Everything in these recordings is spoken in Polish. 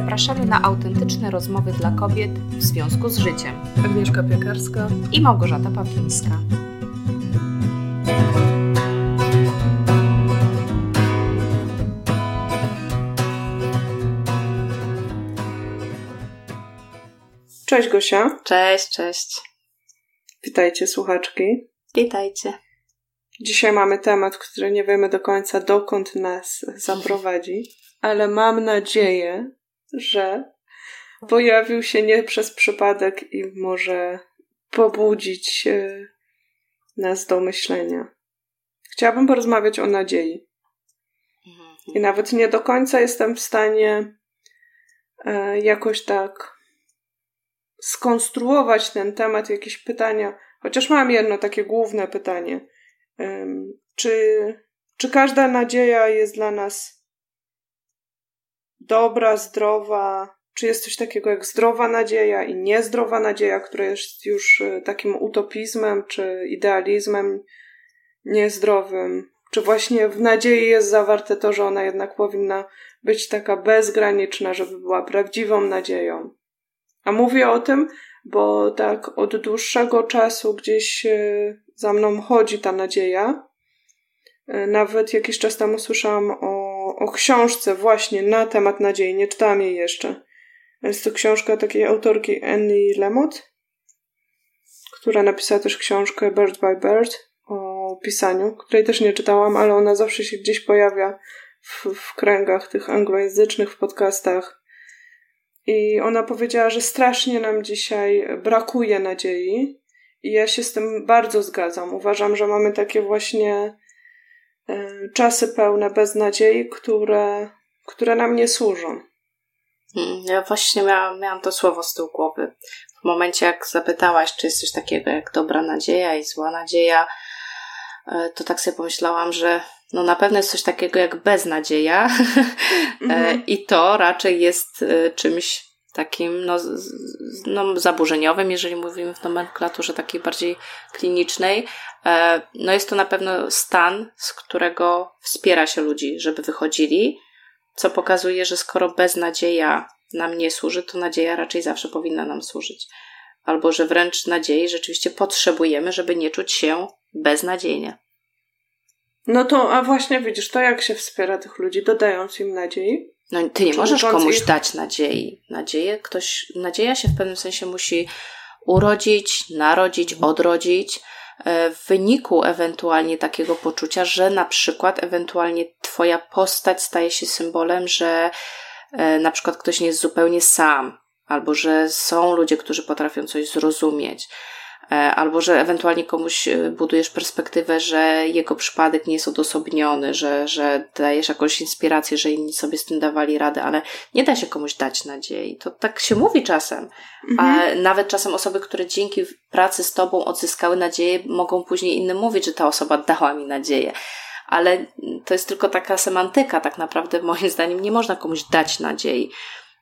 zapraszamy na autentyczne rozmowy dla kobiet w związku z życiem. Agnieszka Piekarska i Małgorzata Pawlińska. Cześć Gosia. Cześć, cześć. Witajcie słuchaczki. Witajcie. Dzisiaj mamy temat, który nie wiemy do końca dokąd nas zaprowadzi, ale mam nadzieję, że pojawił się nie przez przypadek i może pobudzić nas do myślenia. Chciałabym porozmawiać o nadziei. Mhm. I nawet nie do końca jestem w stanie e, jakoś tak skonstruować ten temat, jakieś pytania, chociaż mam jedno takie główne pytanie. Czy, czy każda nadzieja jest dla nas dobra, zdrowa? Czy jest coś takiego jak zdrowa nadzieja i niezdrowa nadzieja, która jest już e, takim utopizmem czy idealizmem niezdrowym? Czy właśnie w nadziei jest zawarte to, że ona jednak powinna być taka bezgraniczna, żeby była prawdziwą nadzieją? A mówię o tym, bo tak od dłuższego czasu gdzieś e, za mną chodzi ta nadzieja. E, nawet jakiś czas temu słyszałam o, o książce właśnie na temat nadziei, nie czytałam jej jeszcze. Jest to książka takiej autorki Annie Lemot, która napisała też książkę Bird by Bird o pisaniu, której też nie czytałam, ale ona zawsze się gdzieś pojawia w, w kręgach tych anglojęzycznych, w podcastach i ona powiedziała, że strasznie nam dzisiaj brakuje nadziei. I ja się z tym bardzo zgadzam. Uważam, że mamy takie właśnie czasy pełne beznadziei, które, które nam nie służą. Hmm, ja właśnie miałam, miałam to słowo z tyłu głowy. W momencie, jak zapytałaś, czy jest coś takiego jak dobra nadzieja i zła nadzieja, e, to tak sobie pomyślałam, że no na pewno jest coś takiego jak beznadzieja mm-hmm. i to raczej jest e, czymś takim no, no, zaburzeniowym, jeżeli mówimy w nomenklaturze takiej bardziej klinicznej. E, no jest to na pewno stan, z którego wspiera się ludzi, żeby wychodzili, co pokazuje, że skoro beznadzieja nam nie służy, to nadzieja raczej zawsze powinna nam służyć. Albo że wręcz nadziei rzeczywiście potrzebujemy, żeby nie czuć się beznadziejnie. No to, a właśnie widzisz, to jak się wspiera tych ludzi, dodając im nadziei? No, ty nie możesz komuś dać nadziei. Nadzieję, ktoś, nadzieja się w pewnym sensie musi urodzić, narodzić, odrodzić e, w wyniku ewentualnie takiego poczucia, że na przykład ewentualnie twoja postać staje się symbolem, że e, na przykład ktoś nie jest zupełnie sam, albo że są ludzie, którzy potrafią coś zrozumieć, albo że ewentualnie komuś e, budujesz perspektywę, że jego przypadek nie jest odosobniony, że, że dajesz jakąś inspirację, że inni sobie z tym dawali radę, ale nie da się komuś dać nadziei. To tak się mówi czasem. Mhm. A nawet czasem osoby, które dzięki pracy z tobą odzyskały nadzieję, mogą później innym mówić, że ta osoba dała mi nadzieję. Ale to jest tylko taka semantyka, tak naprawdę moim zdaniem nie można komuś dać nadziei.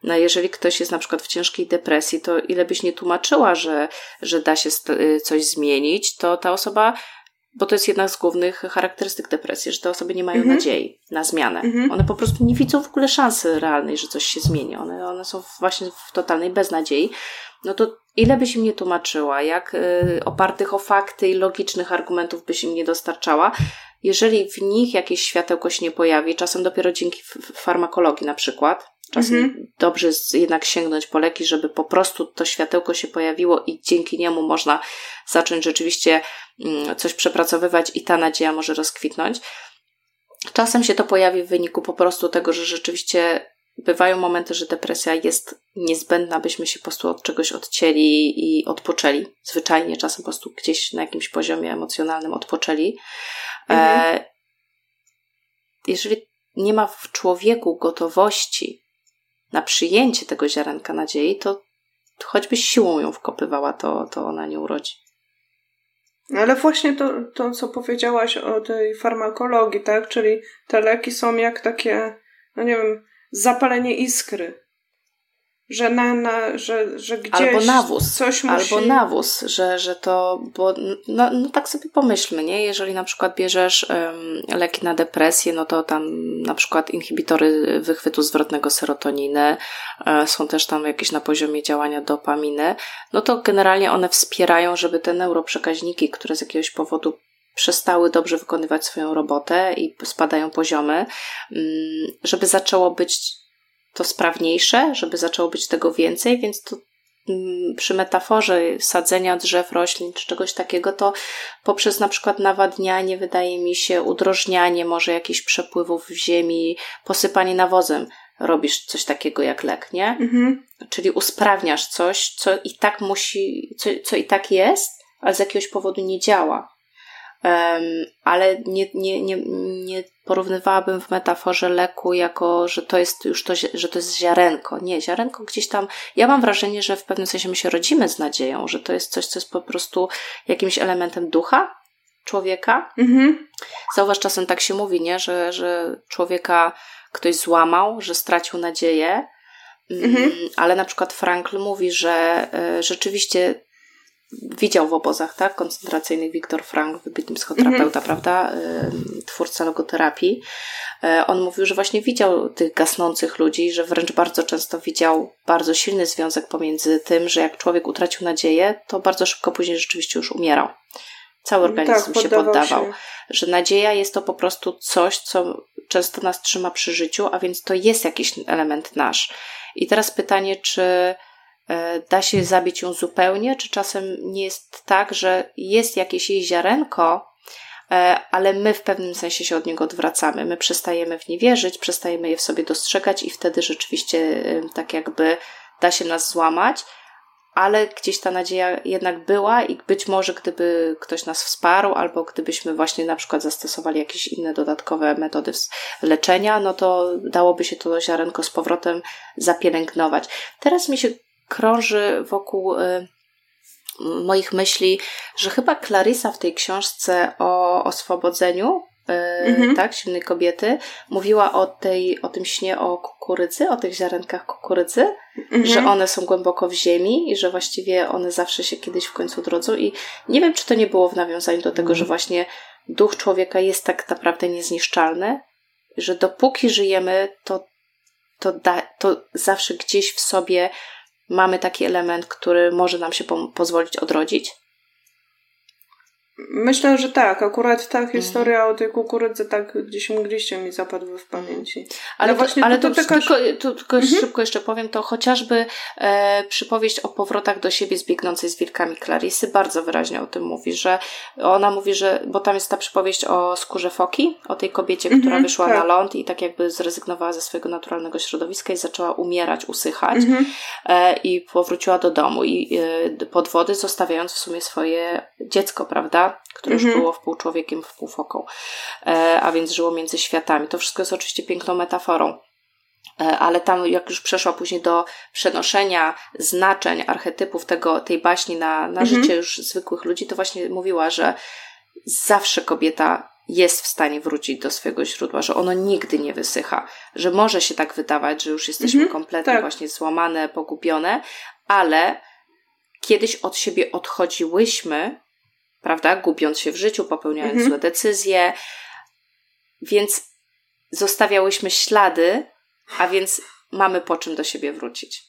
No jeżeli ktoś jest na przykład w ciężkiej depresji, to ile byś nie tłumaczyła, że, że da się y, coś zmienić, to ta osoba, bo to jest jedna z głównych charakterystyk depresji, że te osoby nie mają mhm. nadziei na zmianę. Mhm. One po prostu nie widzą w ogóle szansy realnej, że coś się zmieni. One, one są właśnie w totalnej beznadziei. No to ile byś im nie tłumaczyła, jak y, opartych o fakty i logicznych argumentów byś im nie dostarczała, jeżeli w nich jakieś światełko się nie pojawi, czasem dopiero dzięki farmakologii na przykład, Czasem mhm. dobrze jednak sięgnąć po leki, żeby po prostu to światełko się pojawiło i dzięki niemu można zacząć rzeczywiście mm, coś przepracowywać i ta nadzieja może rozkwitnąć. Czasem się to pojawi w wyniku po prostu tego, że rzeczywiście bywają momenty, że depresja jest niezbędna, byśmy się po prostu od czegoś odcięli i odpoczęli. Zwyczajnie czasem po prostu gdzieś na jakimś poziomie emocjonalnym odpoczęli. Mhm. E, jeżeli nie ma w człowieku gotowości na przyjęcie tego ziarenka nadziei, to choćbyś siłą ją wkopywała, to, to ona nie urodzi. Ale właśnie to, to, co powiedziałaś o tej farmakologii, tak? Czyli te leki są jak takie, no nie wiem, zapalenie iskry. Że, na, na, że, że gdzieś albo nawóz, coś musi... Albo nawóz, że, że to, bo no, no tak sobie pomyślmy, nie? Jeżeli na przykład bierzesz um, leki na depresję, no to tam na przykład inhibitory wychwytu zwrotnego serotoniny, e, są też tam jakieś na poziomie działania dopaminy, no to generalnie one wspierają, żeby te neuroprzekaźniki, które z jakiegoś powodu przestały dobrze wykonywać swoją robotę i spadają poziomy, mm, żeby zaczęło być to sprawniejsze, żeby zaczęło być tego więcej, więc to mm, przy metaforze sadzenia drzew, roślin czy czegoś takiego, to poprzez na przykład nawadnianie, wydaje mi się, udrożnianie może jakichś przepływów w ziemi, posypanie nawozem, robisz coś takiego jak lek, nie? Mhm. Czyli usprawniasz coś, co i tak musi, co, co i tak jest, ale z jakiegoś powodu nie działa. Ale nie, nie, nie, nie porównywałabym w metaforze leku jako, że to jest już to, że to jest ziarenko. Nie, ziarenko gdzieś tam. Ja mam wrażenie, że w pewnym sensie my się rodzimy z nadzieją, że to jest coś, co jest po prostu jakimś elementem ducha człowieka. Mhm. Zauważ, czasem tak się mówi, nie? Że, że człowieka ktoś złamał, że stracił nadzieję. Mhm. Mm, ale na przykład Frankl mówi, że y, rzeczywiście widział w obozach tak, koncentracyjnych Viktor Frank, wybitny psychoterapeuta, mm-hmm. prawda, twórca logoterapii. E, on mówił, że właśnie widział tych gasnących ludzi, że wręcz bardzo często widział bardzo silny związek pomiędzy tym, że jak człowiek utracił nadzieję, to bardzo szybko później rzeczywiście już umierał. Cały organizm tak, się poddawał. Się. Że nadzieja jest to po prostu coś, co często nas trzyma przy życiu, a więc to jest jakiś element nasz. I teraz pytanie, czy da się zabić ją zupełnie, czy czasem nie jest tak, że jest jakieś jej ziarenko, e, ale my w pewnym sensie się od niego odwracamy. My przestajemy w nie wierzyć, przestajemy je w sobie dostrzegać i wtedy rzeczywiście e, tak jakby da się nas złamać, ale gdzieś ta nadzieja jednak była i być może gdyby ktoś nas wsparł, albo gdybyśmy właśnie na przykład zastosowali jakieś inne dodatkowe metody leczenia, no to dałoby się to ziarenko z powrotem zapielęgnować. Teraz mi się krąży wokół y, moich myśli, że chyba Clarissa w tej książce o oswobodzeniu, y, mhm. tak, silnej kobiety, mówiła o, tej, o tym śnie o kukurydzy, o tych ziarenkach kukurydzy, mhm. że one są głęboko w ziemi i że właściwie one zawsze się kiedyś w końcu drodzą i nie wiem, czy to nie było w nawiązaniu do tego, mhm. że właśnie duch człowieka jest tak naprawdę niezniszczalny, że dopóki żyjemy, to, to, da, to zawsze gdzieś w sobie mamy taki element, który może nam się po pozwolić odrodzić? Myślę, że tak. Akurat ta historia mhm. o tej kukurydzy tak gdzieś mgliście mi zapadły w pamięci. Ale, no właśnie ale to, to tylko, to, tylko mhm. szybko jeszcze powiem, to chociażby e, przypowieść o powrotach do siebie zbiegnącej z wilkami Clarisy bardzo wyraźnie o tym mówi, że ona mówi, że, bo tam jest ta przypowieść o skórze foki, o tej kobiecie, która mhm, wyszła tak. na ląd i tak jakby zrezygnowała ze swojego naturalnego środowiska i zaczęła umierać, usychać mhm. e, i powróciła do domu i e, pod wody zostawiając w sumie swoje dziecko, prawda? Które już mhm. było wpół człowiekiem, wpół foką, e, a więc żyło między światami. To wszystko jest oczywiście piękną metaforą. E, ale tam, jak już przeszła później do przenoszenia znaczeń, archetypów tego, tej baśni na, na mhm. życie już zwykłych ludzi, to właśnie mówiła, że zawsze kobieta jest w stanie wrócić do swojego źródła, że ono nigdy nie wysycha, że może się tak wydawać, że już jesteśmy mhm, kompletnie tak. właśnie złamane, pogubione, ale kiedyś od siebie odchodziłyśmy prawda? Gubiąc się w życiu, popełniając mhm. złe decyzje. Więc zostawiałyśmy ślady, a więc mamy po czym do siebie wrócić.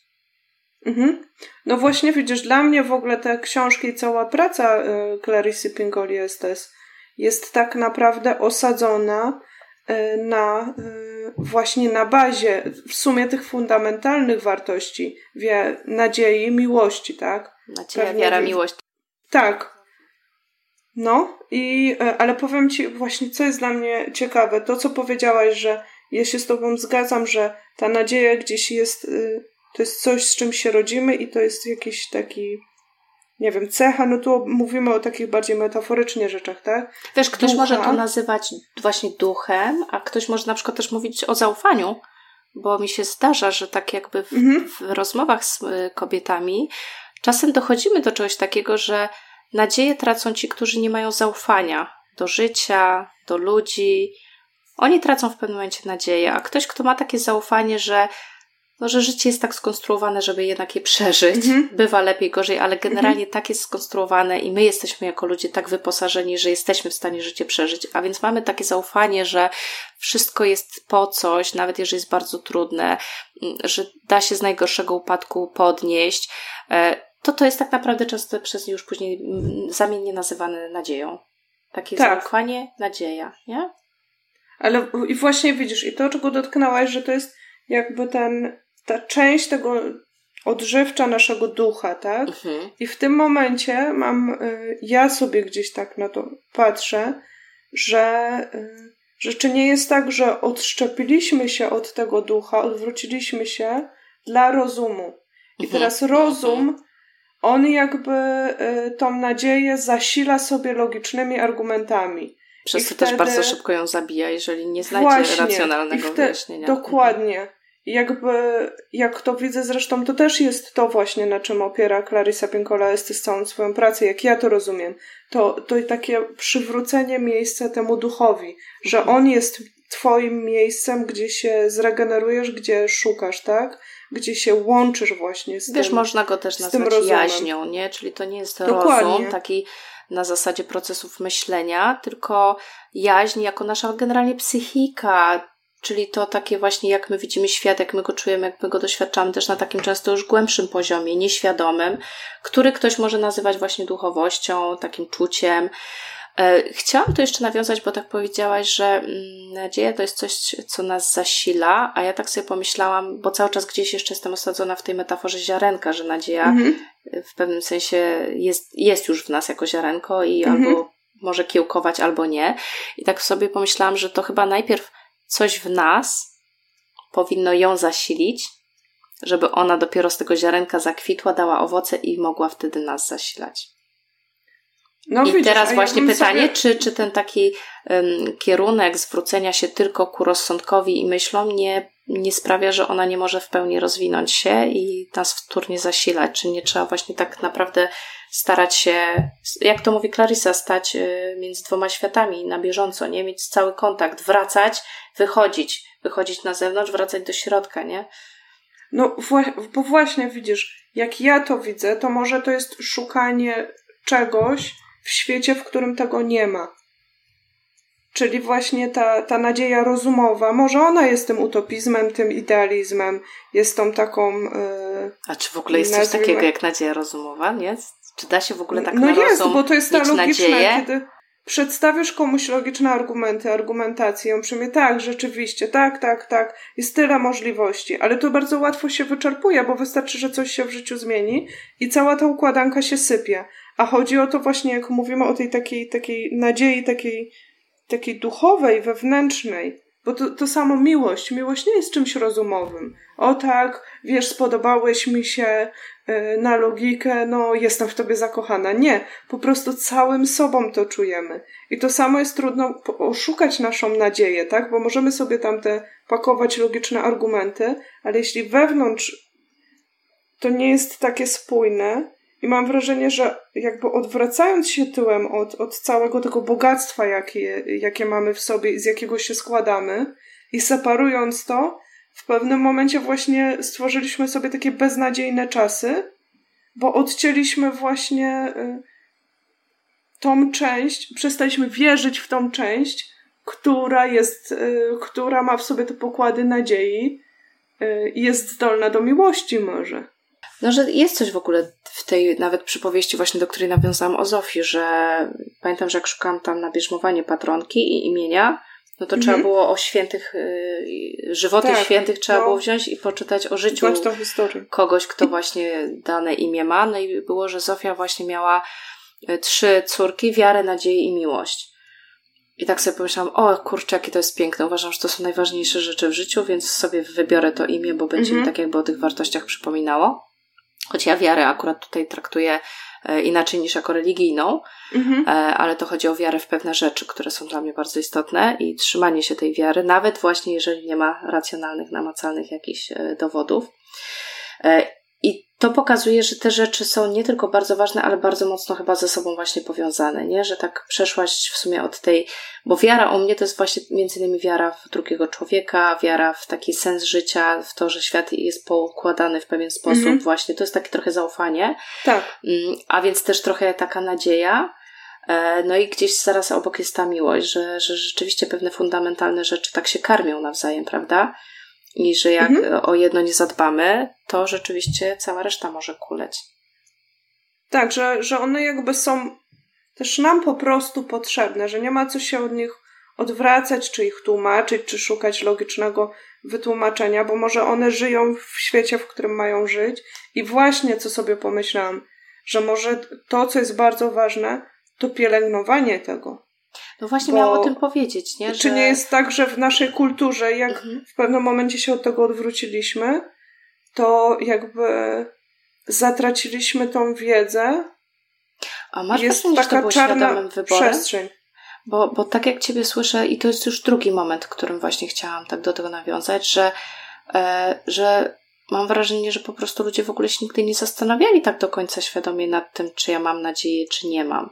Mhm. No właśnie widzisz, dla mnie w ogóle te książki i cała praca y, Clarice Pingoli Estes jest tak naprawdę osadzona y, na y, właśnie na bazie w sumie tych fundamentalnych wartości, wie, nadziei, miłości, tak? Nadzieja, wiara, miłość. Tak, no, i, e, ale powiem Ci właśnie, co jest dla mnie ciekawe. To, co powiedziałaś, że ja się z Tobą zgadzam, że ta nadzieja gdzieś jest, y, to jest coś, z czym się rodzimy i to jest jakiś taki, nie wiem, cecha, no tu mówimy o takich bardziej metaforycznie rzeczach, tak? Wiesz, ktoś Ducha. może to nazywać właśnie duchem, a ktoś może na przykład też mówić o zaufaniu, bo mi się zdarza, że tak jakby w, mhm. w rozmowach z y, kobietami czasem dochodzimy do czegoś takiego, że Nadzieję tracą ci, którzy nie mają zaufania do życia, do ludzi. Oni tracą w pewnym momencie nadzieję, a ktoś, kto ma takie zaufanie, że no, że życie jest tak skonstruowane, żeby jednak je przeżyć. Mhm. Bywa lepiej, gorzej, ale generalnie mhm. tak jest skonstruowane i my jesteśmy jako ludzie tak wyposażeni, że jesteśmy w stanie życie przeżyć. A więc mamy takie zaufanie, że wszystko jest po coś, nawet jeżeli jest bardzo trudne, mm, że da się z najgorszego upadku podnieść. To to jest tak naprawdę często przez już później mm, zamiennie nazywane nadzieją. Takie tak. zaufanie, nadzieja, nie? Ale i właśnie widzisz, i to, czego dotknęłaś, że to jest jakby ten ta część tego odżywcza naszego ducha, tak? Mhm. I w tym momencie mam, y, ja sobie gdzieś tak na to patrzę, że, y, że czy nie jest tak, że odszczepiliśmy się od tego ducha, odwróciliśmy się dla rozumu. I mhm. teraz rozum, on jakby y, tą nadzieję zasila sobie logicznymi argumentami. Przez I to wtedy... też bardzo szybko ją zabija, jeżeli nie znajdzie Właśnie. racjonalnego wyjaśnienia. Dokładnie. I jakby, jak to widzę zresztą, to też jest to właśnie, na czym opiera Clarissa Pinkola Estes całą swoją pracę, jak ja to rozumiem. To, to takie przywrócenie miejsca temu duchowi, że on jest twoim miejscem, gdzie się zregenerujesz, gdzie szukasz, tak? Gdzie się łączysz właśnie z Wiesz, tym można go też nazwać jaźnią, nie? Czyli to nie jest Dokładnie. rozum taki na zasadzie procesów myślenia, tylko jaźń jako nasza generalnie psychika, Czyli to takie właśnie, jak my widzimy świat, jak my go czujemy, jak my go doświadczamy, też na takim często już głębszym poziomie, nieświadomym, który ktoś może nazywać właśnie duchowością, takim czuciem. E, chciałam to jeszcze nawiązać, bo tak powiedziałaś, że mm, nadzieja to jest coś, co nas zasila, a ja tak sobie pomyślałam, bo cały czas gdzieś jeszcze jestem osadzona w tej metaforze ziarenka, że nadzieja mhm. w pewnym sensie jest, jest już w nas jako ziarenko i mhm. albo może kiełkować, albo nie. I tak sobie pomyślałam, że to chyba najpierw coś w nas powinno ją zasilić, żeby ona dopiero z tego ziarenka zakwitła, dała owoce i mogła wtedy nas zasilać. No, I widzisz, teraz właśnie ja pytanie, sobie... czy, czy ten taki um, kierunek zwrócenia się tylko ku rozsądkowi i myślom nie, nie sprawia, że ona nie może w pełni rozwinąć się i nas wtórnie zasilać? Czy nie trzeba właśnie tak naprawdę starać się, jak to mówi Clarissa, stać y, między dwoma światami na bieżąco, nie? Mieć cały kontakt, wracać, wychodzić, wychodzić na zewnątrz, wracać do środka, nie? No, bo właśnie widzisz, jak ja to widzę, to może to jest szukanie czegoś w świecie, w którym tego nie ma. Czyli właśnie ta, ta nadzieja rozumowa, może ona jest tym utopizmem, tym idealizmem, jest tą taką. Yy, A czy w ogóle jest nazwijmy... coś takiego jak nadzieja rozumowa? Nie? Czy da się w ogóle tak no jest, bo to jest ta logiczna, nadzieję? kiedy przedstawisz komuś logiczne argumenty, argumentację, on przyjmie tak, rzeczywiście, tak, tak, tak, jest tyle możliwości, ale to bardzo łatwo się wyczerpuje, bo wystarczy, że coś się w życiu zmieni i cała ta układanka się sypie. A chodzi o to właśnie, jak mówimy o tej takiej, takiej nadziei, takiej, takiej duchowej, wewnętrznej, bo to, to samo miłość. Miłość nie jest czymś rozumowym. O tak, wiesz, spodobałeś mi się, E, na logikę, no jestem w tobie zakochana. Nie, po prostu całym sobą to czujemy. I to samo jest trudno oszukać naszą nadzieję, tak? Bo możemy sobie tam te pakować logiczne argumenty, ale jeśli wewnątrz to nie jest takie spójne, i mam wrażenie, że jakby odwracając się tyłem od, od całego tego bogactwa, jakie, jakie mamy w sobie i z jakiego się składamy, i separując to, w pewnym momencie właśnie stworzyliśmy sobie takie beznadziejne czasy, bo odcięliśmy właśnie y, tą część, przestaliśmy wierzyć w tą część, która jest, y, która ma w sobie te pokłady nadziei y, i jest zdolna do miłości może. No, że jest coś w ogóle w tej nawet przypowieści właśnie, do której nawiązałam o Zofii, że pamiętam, że jak szukałam tam na bierzmowanie patronki i imienia, no to mhm. trzeba było o świętych, y, żywoty tak, świętych trzeba no, było wziąć i poczytać o życiu kogoś, kto właśnie dane imię ma. No i było, że Zofia właśnie miała y, trzy córki, wiarę, nadzieję i miłość. I tak sobie pomyślałam, o kurczę, jakie to jest piękne. Uważam, że to są najważniejsze rzeczy w życiu, więc sobie wybiorę to imię, bo będzie mhm. mi tak jakby o tych wartościach przypominało. Choć ja wiarę akurat tutaj traktuję E, inaczej niż jako religijną, mhm. E, ale to chodzi o wiarę w pewne rzeczy, które są dla mnie bardzo istotne i trzymanie się tej wiary, nawet właśnie jeżeli nie ma racjonalnych, namacalnych jakichś e, dowodów. I to pokazuje, że te rzeczy są nie tylko bardzo ważne, ale bardzo mocno chyba ze sobą właśnie powiązane, nie? Że tak przeszłaś w sumie od tej, bo wiara u mnie to jest właśnie między innymi wiara w drugiego człowieka, wiara w taki sens życia, w to, że świat jest poukładany w pewien sposób mhm. właśnie. To jest takie trochę zaufanie. Tak. Mm, a więc też trochę taka nadzieja. E, no i gdzieś zaraz obok jest ta miłość, że, że rzeczywiście pewne fundamentalne rzeczy tak się karmią nawzajem, prawda? I że jak mhm. o jedno nie zadbamy, to rzeczywiście cała reszta może kuleć. Tak, że, że one jakby są też nam po prostu potrzebne, że nie ma co się od nich odwracać, czy ich tłumaczyć, czy szukać logicznego wytłumaczenia, bo może one żyją w świecie, w którym mają żyć. I właśnie co sobie pomyślałam, że może to, co jest bardzo ważne, to pielęgnowanie tego. No właśnie Bo, miałam o tym powiedzieć, nie? Że... Czy nie jest tak, że w naszej kulturze, jak mhm. w pewnym momencie się od tego odwróciliśmy, to jakby zatraciliśmy tą wiedzę. A masz jest wrażenie, taka że to było czarna wyborem? przestrzeń. Bo, bo tak jak Ciebie słyszę, i to jest już drugi moment, w którym właśnie chciałam tak do tego nawiązać, że, e, że mam wrażenie, że po prostu ludzie w ogóle się nigdy nie zastanawiali tak do końca świadomie nad tym, czy ja mam nadzieję, czy nie mam.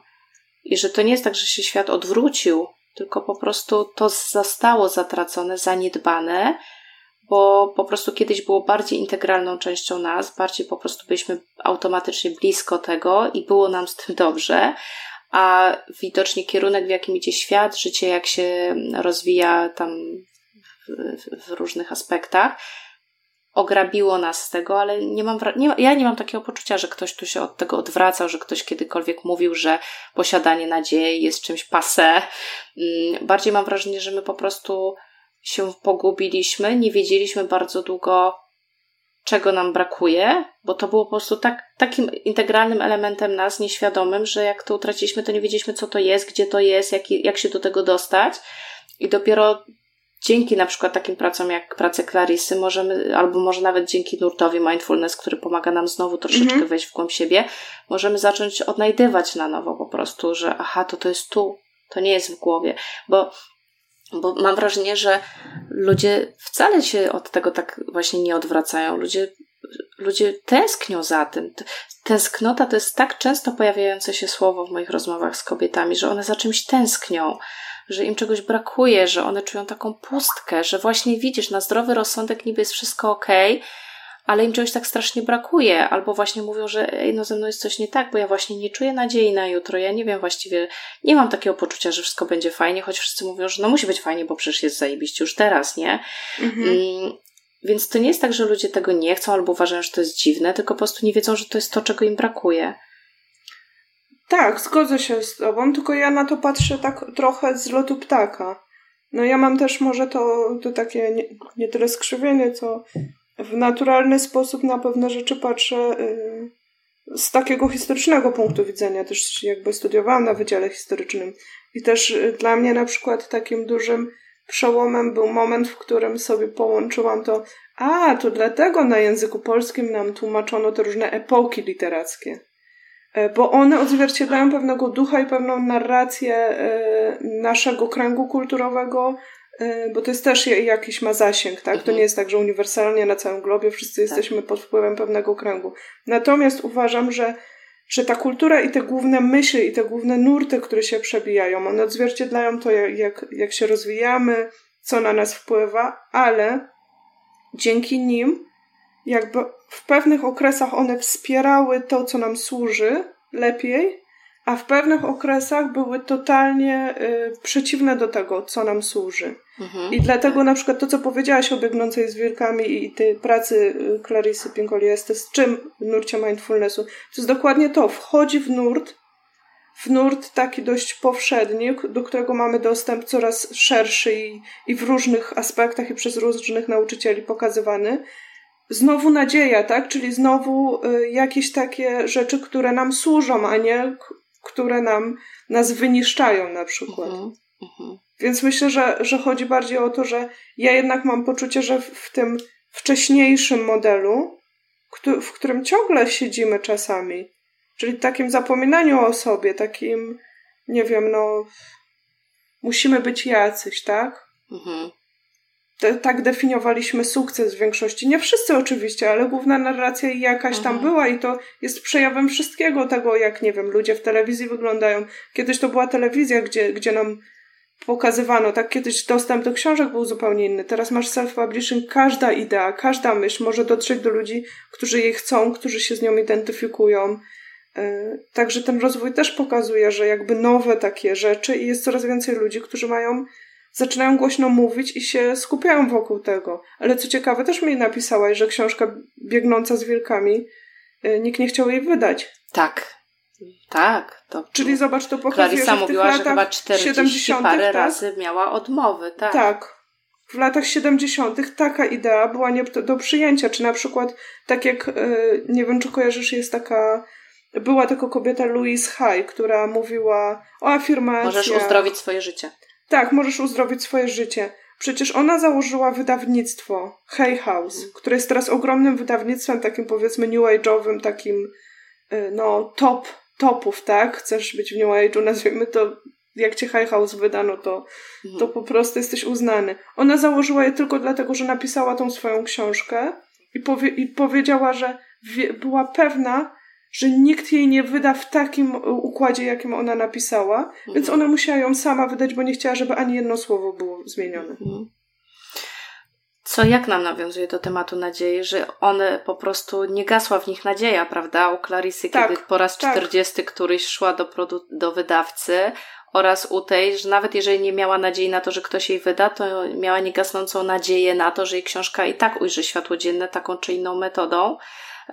I że to nie jest tak, że się świat odwrócił, tylko po prostu to zostało zatracone, zaniedbane, bo po prostu kiedyś było bardziej integralną częścią nas, bardziej po prostu byliśmy automatycznie blisko tego i było nam z tym dobrze, a widocznie kierunek, w jakim idzie świat, życie, jak się rozwija tam w, w różnych aspektach, ograbiło nas z tego, ale nie mam, nie, ja nie mam takiego poczucia, że ktoś tu się od tego odwracał, że ktoś kiedykolwiek mówił, że posiadanie nadziei jest czymś pase. Mm, bardziej mam wrażenie, że my po prostu się pogubiliśmy, nie wiedzieliśmy bardzo długo, czego nam brakuje, bo to było po prostu tak, takim integralnym elementem nas, nieświadomym, że jak to utraciliśmy, to nie wiedzieliśmy, co to jest, gdzie to jest, jak, jak się do tego dostać. I dopiero dzięki na przykład takim pracom jak prace Clarisy możemy, albo może nawet dzięki nurtowi mindfulness, który pomaga nam znowu troszeczkę -hmm. wejść w głąb siebie, możemy zacząć odnajdywać na nowo po prostu, że aha, to to jest tu, to nie jest w głowie, bo bo mam wrażenie, że ludzie wcale się od tego tak właśnie nie odwracają. Ludzie, ludzie tęsknią za tym. Tęsknota to jest tak często pojawiające się słowo w moich rozmowach z kobietami, że one za czymś tęsknią, że im czegoś brakuje, że one czują taką pustkę, że właśnie widzisz, na zdrowy rozsądek niby jest wszystko ok, ale im czegoś tak strasznie brakuje, albo właśnie mówią, że ej, no ze mną jest coś nie tak, bo ja właśnie nie czuję nadziei na jutro, ja nie wiem właściwie, nie mam takiego poczucia, że wszystko będzie fajnie, choć wszyscy mówią, że no musi być fajnie, bo przecież jest zajebiście już teraz, nie? Mhm. Mm, więc to nie jest tak, że ludzie tego nie chcą albo uważają, że to jest dziwne, tylko po prostu nie wiedzą, że to jest to, czego im brakuje. Tak, zgodzę się z tobą, tylko ja na to patrzę tak trochę z lotu ptaka. No ja mam też może to, to takie nie, nie tyle skrzywienie, co w naturalny sposób na pewne rzeczy patrzę y, z takiego historycznego punktu widzenia. Też jakby studiowałam na Wydziale Historycznym i też y, dla mnie na przykład takim dużym przełomem był moment, w którym sobie połączyłam to, a, to dlatego na języku polskim nam tłumaczono te różne epoki literackie. E, bo one odzwierciedlają pewnego ducha i pewną narrację e, naszego kręgu kulturowego, e, bo to jest też jakiś ma zasięg, tak? Mhm. To nie jest tak, że uniwersalnie na całym globie wszyscy tak. jesteśmy pod wpływem pewnego kręgu. Natomiast uważam, że, że ta kultura i te główne myśli i te główne nurty, które się przebijają, one odzwierciedlają to, jak, jak się rozwijamy, co na nas wpływa, ale dzięki nim jakby w pewnych okresach one wspierały to, co nam służy lepiej, a w pewnych okresach były totalnie y, przeciwne do tego, co nam służy. Mhm. I dlatego na przykład to, co powiedziałaś o biegnącej z wilkami i tej pracy y, Clarisy Pinkoli z czym w nurcie mindfulnessu, to jest dokładnie to. Wchodzi w nurt, w nurt taki dość powszedni, do którego mamy dostęp coraz szerszy i, i w różnych aspektach i przez różnych nauczycieli pokazywany znowu nadzieja, tak? Czyli znowu y, jakieś takie rzeczy, które nam służą, a nie które nam nas wyniszczają na przykład. Uh-huh, uh-huh. Więc myślę, że, że chodzi bardziej o to, że ja jednak mam poczucie, że w, w tym wcześniejszym modelu, w którym ciągle siedzimy czasami, czyli takim zapominaniu o sobie, takim, nie wiem, no, musimy być jacyś, tak? Mhm. Te, tak definiowaliśmy sukces w większości. Nie wszyscy oczywiście, ale główna narracja jakaś tam mhm. była i to jest przejawem wszystkiego tego, jak, nie wiem, ludzie w telewizji wyglądają. Kiedyś to była telewizja, gdzie, gdzie nam pokazywano, tak kiedyś dostęp do książek był zupełnie inny. Teraz masz self-publishing, każda idea, każda myśl może dotrzeć do ludzi, którzy jej chcą, którzy się z nią identyfikują. E, także ten rozwój też pokazuje, że jakby nowe takie rzeczy i jest coraz więcej ludzi, którzy mają, zaczynają głośno mówić i się skupiają wokół tego. Ale co ciekawe, też mi napisałaś, że książka biegnąca z wilkami, e, nikt nie chciał jej wydać. Tak, tak. To, Czyli zobacz, to pokazuje, Clarissa że mówiła, że chyba 40 70 parę tak? razy miała odmowy, tak. Tak. W latach 70. taka idea była nie do przyjęcia. Czy na przykład, tak jak, e, nie wiem, czy kojarzysz, jest taka była tylko kobieta Louise Hay, która mówiła o afirmacji. Możesz uzdrowić swoje życie. Tak, możesz uzdrowić swoje życie. Przecież ona założyła wydawnictwo Hay House, mm. które jest teraz ogromnym wydawnictwem, takim powiedzmy new age'owym, takim y, no top, topów, tak? Chcesz być w new age'u, nazwijmy to, jak cię Hay House wydano, to, mm. to po prostu jesteś uznany. Ona założyła je tylko dlatego, że napisała tą swoją książkę i, powie, i powiedziała, że wie, była pewna, że nikt jej nie wyda w takim układzie, jakim ona napisała, mhm. więc ona musiała ją sama wydać, bo nie chciała, żeby ani jedno słowo było zmienione. Mhm. Co jak nam nawiązuje do tematu nadziei, że one po prostu nie gasła w nich nadzieja, prawda? U Clarisy, tak, kiedy po raz tak. któryś szła do, produ- do wydawcy, oraz u tej, że nawet jeżeli nie miała nadziei na to, że ktoś jej wyda, to miała niegasnącą nadzieję na to, że jej książka i tak ujrzy światło dzienne taką czy inną metodą,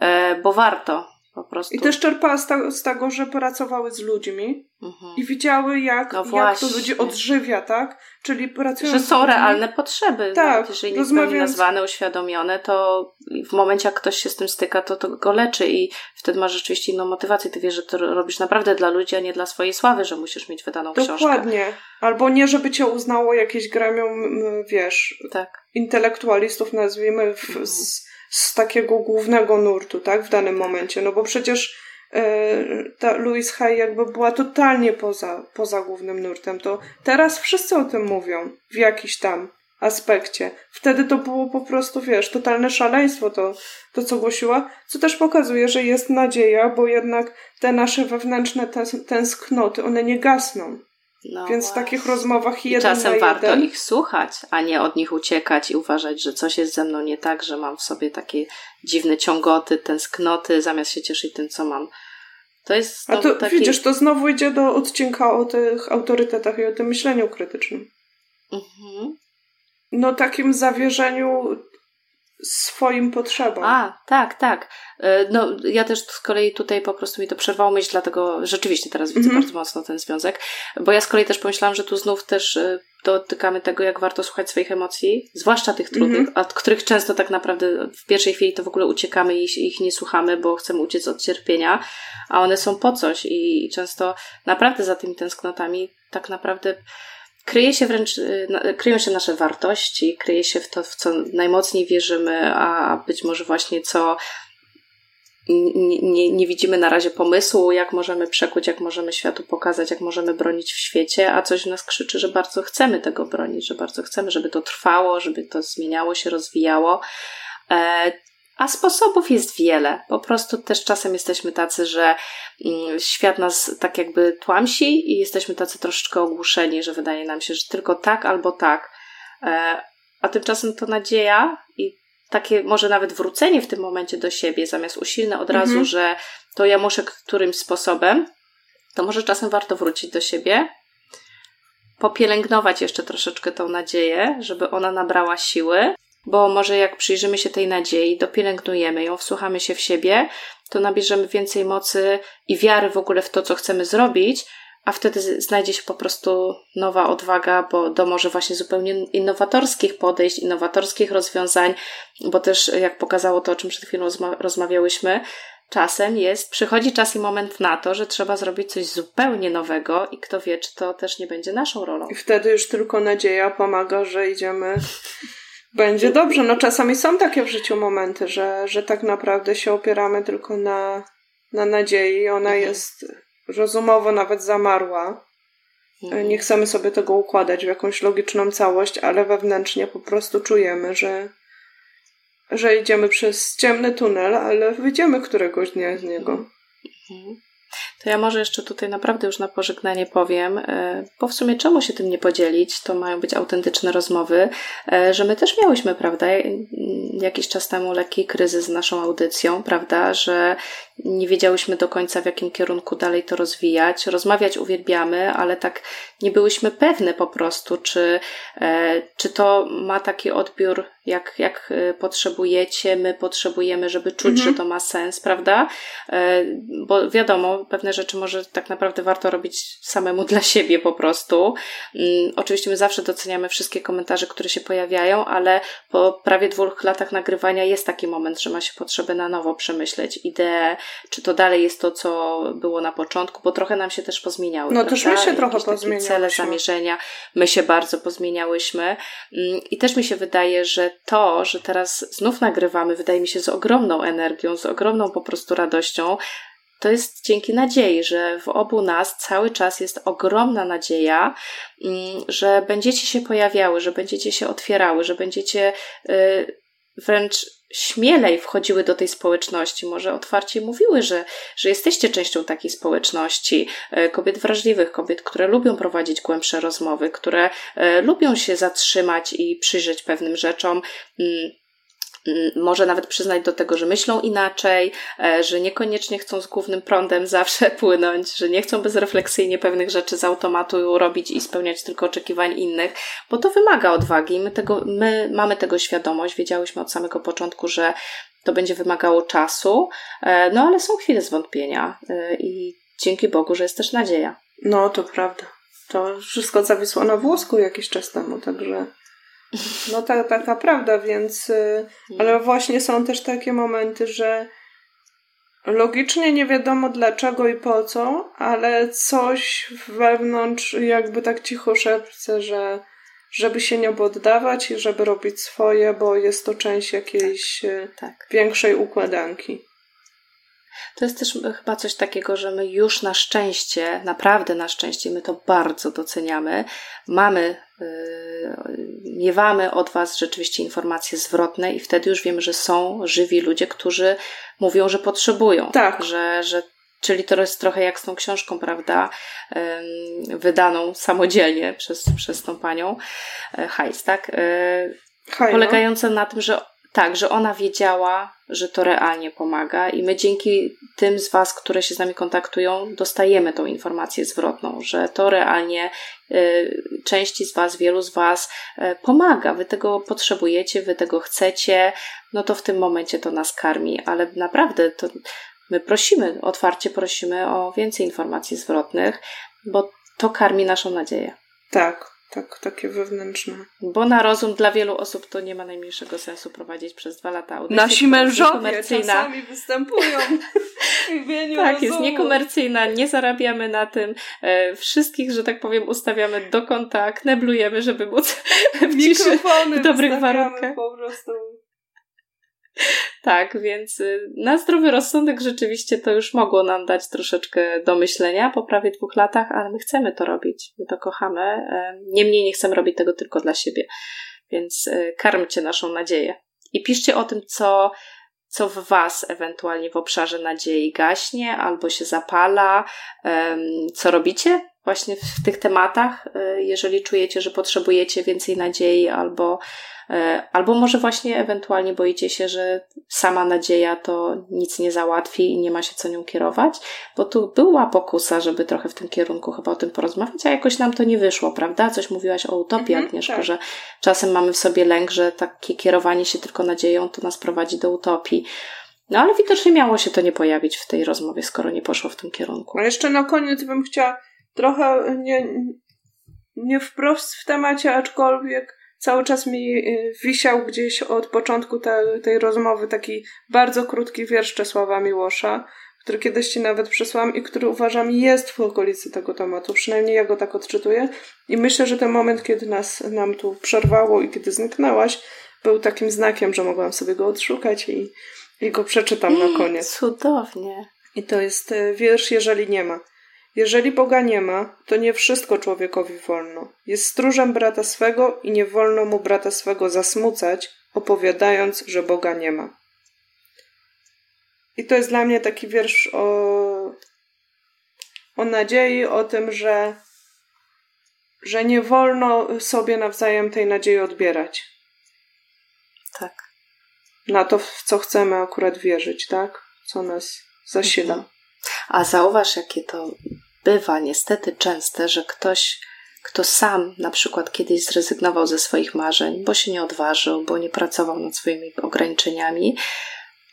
e, bo warto, po prostu. I też czerpała z, ta, z tego, że pracowały z ludźmi mhm. i widziały, jak, no jak to ludzi odżywia, tak? Czyli pracują Że są ludźmi. realne potrzeby. Tak. Nawet jeżeli nie są nazwane, uświadomione, to w momencie, jak ktoś się z tym styka, to to go leczy i wtedy masz rzeczywiście inną motywację. Ty wiesz, że to robisz naprawdę dla ludzi, a nie dla swojej sławy, że musisz mieć wydaną Dokładnie. książkę. Dokładnie. Albo nie, żeby cię uznało jakieś gremium, wiesz, tak. intelektualistów, nazwijmy, w, mhm. z, z takiego głównego nurtu, tak, w danym momencie, no bo przecież e, ta Louise Hay jakby była totalnie poza, poza głównym nurtem, to teraz wszyscy o tym mówią w jakiś tam aspekcie. Wtedy to było po prostu, wiesz, totalne szaleństwo to, to co głosiła, co też pokazuje, że jest nadzieja, bo jednak te nasze wewnętrzne tęsknoty, one nie gasną. No Więc właśnie. w takich rozmowach jeden I czasem warto jeden... ich słuchać, a nie od nich uciekać i uważać, że coś jest ze mną nie tak, że mam w sobie takie dziwne ciągoty, tęsknoty, zamiast się cieszyć tym, co mam. To jest A to taki... widzisz, to znowu idzie do odcinka o tych autorytetach i o tym myśleniu krytycznym. Mhm. No takim zawierzeniu swoim potrzebom. A, tak, tak. E, no, ja też z kolei tutaj po prostu mi to przerwało myśl, dlatego rzeczywiście teraz widzę mm -hmm. bardzo mocno ten związek, bo ja z kolei też pomyślałam, że tu znów też e, dotykamy tego, jak warto słuchać swoich emocji, zwłaszcza tych trudnych, mm -hmm. od których często tak naprawdę w pierwszej chwili to w ogóle uciekamy i ich nie słuchamy, bo chcemy uciec od cierpienia, a one są po coś i często naprawdę za tymi tęsknotami tak naprawdę kryje się wręcz, y, kryją się nasze wartości, kryje się w to, w co najmocniej wierzymy, a być może właśnie co nie, nie, nie, widzimy na razie pomysłu, jak możemy przekuć, jak możemy światu pokazać, jak możemy bronić w świecie, a coś w nas krzyczy, że bardzo chcemy tego bronić, że bardzo chcemy, żeby to trwało, żeby to zmieniało się, rozwijało. A sposobów jest wiele. Po prostu też czasem jesteśmy tacy, że mm, świat nas tak jakby tłamsi i jesteśmy tacy troszeczkę ogłuszeni, że wydaje nam się, że tylko tak albo tak. E, a tymczasem to nadzieja i takie może nawet wrócenie w tym momencie do siebie, zamiast usilne od razu, mhm. że to ja muszę którymś sposobem, to może czasem warto wrócić do siebie, popielęgnować jeszcze troszeczkę tą nadzieję, żeby ona nabrała siły bo może jak przyjrzymy się tej nadziei, dopielęgnujemy ją, wsłuchamy się w siebie, to nabierzemy więcej mocy i wiary w ogóle w to, co chcemy zrobić, a wtedy znajdzie się po prostu nowa odwaga, bo do może właśnie zupełnie innowatorskich podejść, innowatorskich rozwiązań, bo też jak pokazało to, o czym przed chwilą rozmawiałyśmy, czasem jest, przychodzi czas i moment na to, że trzeba zrobić coś zupełnie nowego i kto wie, czy to też nie będzie naszą rolą. I wtedy już tylko nadzieja pomaga, że idziemy będzie dobrze. No czasami są takie w życiu momenty, że, że tak naprawdę się opieramy tylko na, na nadziei. Ona mhm. jest rozumowo nawet zamarła. Mhm. Nie chcemy sobie tego układać w jakąś logiczną całość, ale wewnętrznie po prostu czujemy, że, że idziemy przez ciemny tunel, ale wyjdziemy któregoś dnia z niego. Mhm. To ja może jeszcze tutaj naprawdę już na pożegnanie powiem, e, bo w sumie czemu się tym nie podzielić? To mają być autentyczne rozmowy, e, że my też miałyśmy, prawda, jakiś czas temu lekki kryzys z naszą audycją, prawda, że nie wiedziałyśmy do końca w jakim kierunku dalej to rozwijać. Rozmawiać uwielbiamy, ale tak nie byłyśmy pewne po prostu, czy, e, czy to ma taki odbiór, jak, jak potrzebujecie, my potrzebujemy, żeby czuć, mhm. że to ma sens, prawda? Bo wiadomo, pewne rzeczy może tak naprawdę warto robić samemu dla siebie po prostu. Mm, oczywiście my zawsze doceniamy wszystkie komentarze, które się pojawiają, ale po prawie dwóch latach nagrywania jest taki moment, że ma się potrzebę na nowo przemyśleć ideę, czy to dalej jest to, co było na początku, bo trochę nam się też pozmieniały. No też my się trochę pozmieniałyśmy. Cele, zamierzenia, my się bardzo pozmieniałyśmy mm, i też mi się wydaje, że to, że teraz znów nagrywamy, wydaje mi się z ogromną energią, z ogromną po prostu radością, to jest dzięki nadziei, że w obu nas cały czas jest ogromna nadzieja, mm, że będziecie się pojawiały, że będziecie się otwierały, że będziecie y, wręcz śmielej wchodziły do tej społeczności, może otwarcie mówiły, że, że jesteście częścią takiej społeczności, y, kobiet wrażliwych, kobiet, które lubią prowadzić głębsze rozmowy, które y, lubią się zatrzymać i przyjrzeć pewnym rzeczom. Mm, może nawet przyznać do tego, że myślą inaczej, e, że niekoniecznie chcą z głównym prądem zawsze płynąć, że nie chcą bezrefleksyjnie pewnych rzeczy z automatu robić i spełniać tylko oczekiwań innych, bo to wymaga odwagi. My, tego, my mamy tego świadomość, wiedziałyśmy od samego początku, że to będzie wymagało czasu, e, no ale są chwile zwątpienia e, i dzięki Bogu, że jest też nadzieja. No, to prawda. To wszystko zawisło na włosku jakiś czas temu, także no tak, taka prawda, więc. Y, ale właśnie są też takie momenty, że logicznie nie wiadomo dlaczego i po co, ale coś wewnątrz jakby tak cicho szepce, że żeby się nie poddawać i żeby robić swoje, bo jest to część jakiejś tak, tak. większej układanki. To jest też chyba coś takiego, że my już na szczęście, naprawdę na szczęście, my to bardzo doceniamy. Mamy, yy, miewamy od Was rzeczywiście informacje zwrotne i wtedy już wiemy, że są żywi ludzie, którzy mówią, że potrzebują. Tak. Że, że Czyli to jest trochę jak z tą książką, prawda, wydaną samodzielnie przez, przez tą panią e, Hajs, tak? No. Polegające na tym, że tak, że ona wiedziała, że to realnie pomaga i my dzięki tym z Was, które się z nami kontaktują, dostajemy tą informację zwrotną, że to realnie y, części z Was, wielu z Was y, pomaga. Wy tego potrzebujecie, Wy tego chcecie, no to w tym momencie to nas karmi, ale naprawdę to my prosimy, otwarcie prosimy o więcej informacji zwrotnych, bo to karmi naszą nadzieję. Tak, tak, takie wewnętrzne. Bo na rozum dla wielu osób to nie ma najmniejszego sensu prowadzić przez dwa lata audycji. Nasi mężowie czasami występują w imieniu Tak, rozumu. jest niekomercyjna, nie zarabiamy na tym. E, wszystkich, że tak powiem, ustawiamy do kąta, kneblujemy, żeby móc w, ciszy, w dobrych warunkach. po prostu tak, więc y, na zdrowy rozsądek rzeczywiście to już mogło nam dać troszeczkę do myślenia po prawie dwóch latach, ale my chcemy to robić, my to kochamy. Niemniej nie chcemy robić tego tylko dla siebie, więc y, karmcie naszą nadzieję. I piszcie o tym, co, co w Was ewentualnie w obszarze nadziei gaśnie albo się zapala, co robicie właśnie w tych tematach, y, jeżeli czujecie, że potrzebujecie więcej nadziei albo E, albo może właśnie ewentualnie boicie się, że sama nadzieja to nic nie załatwi i nie ma się co nią kierować, bo tu była pokusa, żeby trochę w tym kierunku chyba o tym porozmawiać, a jakoś nam to nie wyszło, prawda? Coś mówiłaś o utopii, mhm, Agnieszko, tak. że czasem mamy w sobie lęk, że takie kierowanie się tylko nadzieją to nas prowadzi do utopii. No ale widocznie miało się to nie pojawić w tej rozmowie, skoro nie poszło w tym kierunku. A jeszcze na koniec bym chciała trochę nie, nie wprost w temacie, aczkolwiek cały czas mi y, wisiał gdzieś od początku te, tej rozmowy taki bardzo krótki wiersz Czesława Miłosza, który kiedyś ci nawet przesłałam i który uważam jest w okolicy tego tematu. Przynajmniej ja go tak odczytuję. I myślę, że ten moment, kiedy nas, nam tu przerwało i kiedy zniknęłaś, był takim znakiem, że mogłam sobie go odszukać i, i go przeczytam na koniec. Cudownie. I to jest y, wiersz Jeżeli nie ma. Jeżeli Boga nie ma, to nie wszystko człowiekowi wolno. Jest stróżem brata swego i nie wolno mu brata swego zasmucać, opowiadając, że Boga nie ma. I to jest dla mnie taki wiersz o, o nadziei, o tym, że, że nie wolno sobie nawzajem tej nadziei odbierać. Tak. Na to, w co chcemy akurat wierzyć, tak? Co nas zasila. Mhm. A zauważ, jakie to bywa niestety częste, że ktoś, kto sam na przykład kiedyś zrezygnował ze swoich marzeń, bo się nie odważył, bo nie pracował nad swoimi ograniczeniami,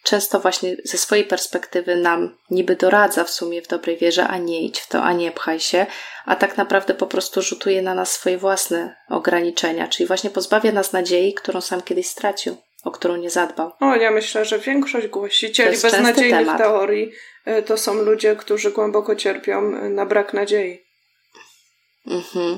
często właśnie ze swojej perspektywy nam niby doradza w sumie w dobrej wierze, a nie idź w to, a nie pchaj się, a tak naprawdę po prostu rzutuje na nas swoje własne ograniczenia, czyli właśnie pozbawia nas nadziei, którą sam kiedyś stracił, o którą nie zadbał. O, ja myślę, że większość głosicieli beznadziejnych temat. teorii e, to są ludzie, którzy głęboko cierpią e, na brak nadziei. Mhm.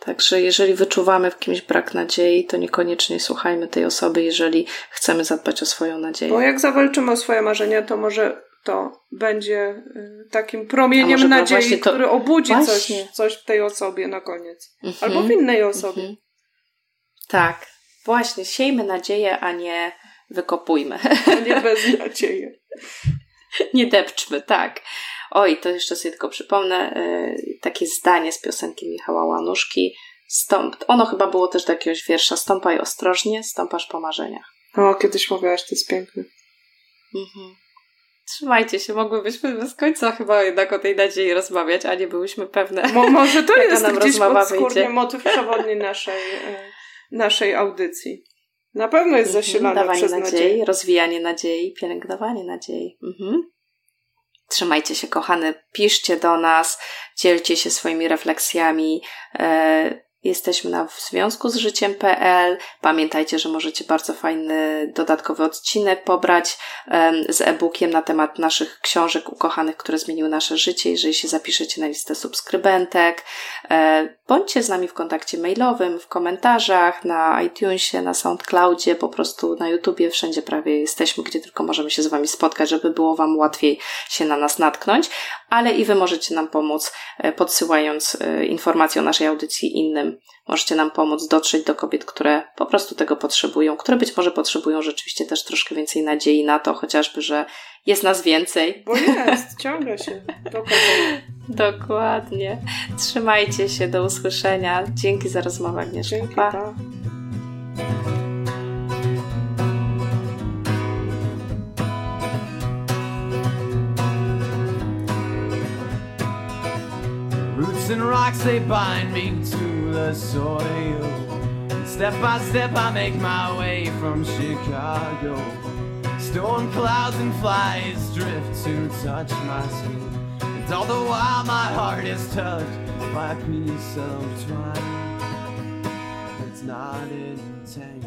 Także jeżeli wyczuwamy w kimś brak nadziei, to niekoniecznie słuchajmy tej osoby, jeżeli chcemy zadbać o swoją nadzieję. Bo jak zawalczymy o swoje marzenia, to może to będzie y, takim promieniem nadziei, to... który obudzi coś, coś w tej osobie na koniec. Mhm. Albo w innej osobie. Mhm. Tak, właśnie. Siejmy nadzieję, a nie wykopujmy. A nie beznadzieję. nie depczmy, tak. Oj, to jeszcze sobie tylko przypomnę yy, takie zdanie z piosenki Michała Łanuszki. Stąp, ono chyba było też do jakiegoś wiersza. Stąpaj ostrożnie, stąpasz po marzeniach. O, kiedyś mówiłaś, to jest piękne. Mhm. Trzymajcie się, mogłybyśmy bez końca chyba jednak o tej nadziei rozmawiać, a nie byłyśmy pewne. Mo, może to jest nam gdzieś podskórnie motyw przewodni naszej, e, naszej audycji. Na pewno jest mhm, zasilane Dawanie przez nadziei, nadzieję. rozwijanie nadziei, pielęgnowanie nadziei. Mhm. Trzymajcie się, kochane, piszcie do nas, dzielcie się swoimi refleksjami. E, Jesteśmy na w związku z życiem.pl. Pamiętajcie, że możecie bardzo fajny dodatkowy odcinek pobrać um, z e-bookiem na temat naszych książek ukochanych, które zmieniły nasze życie, jeżeli się zapiszecie na listę subskrybentek. E, bądźcie z nami w kontakcie mailowym, w komentarzach, na iTunesie, na SoundCloudzie, po prostu na YouTubie, wszędzie prawie jesteśmy, gdzie tylko możemy się z Wami spotkać, żeby było Wam łatwiej się na nas natknąć, ale i Wy możecie nam pomóc e, podsyłając e, informacje o naszej audycji innym możecie nam pomóc dotrzeć do kobiet, które po prostu tego potrzebują, które być może potrzebują rzeczywiście też troszkę więcej nadziei na to, chociażby, że jest nas więcej. Bo jest, ciągle się dokładnie. Dokładnie. Trzymajcie się, do usłyszenia. Dzięki za rozmowę, Agnieszka. Dzięki, pa. pa. Roots and rocks, they bind me to soil. Step by step, I make my way from Chicago. Storm clouds and flies drift to touch my skin. And all the while, my heart is touched by a piece of twine. It's not entangled.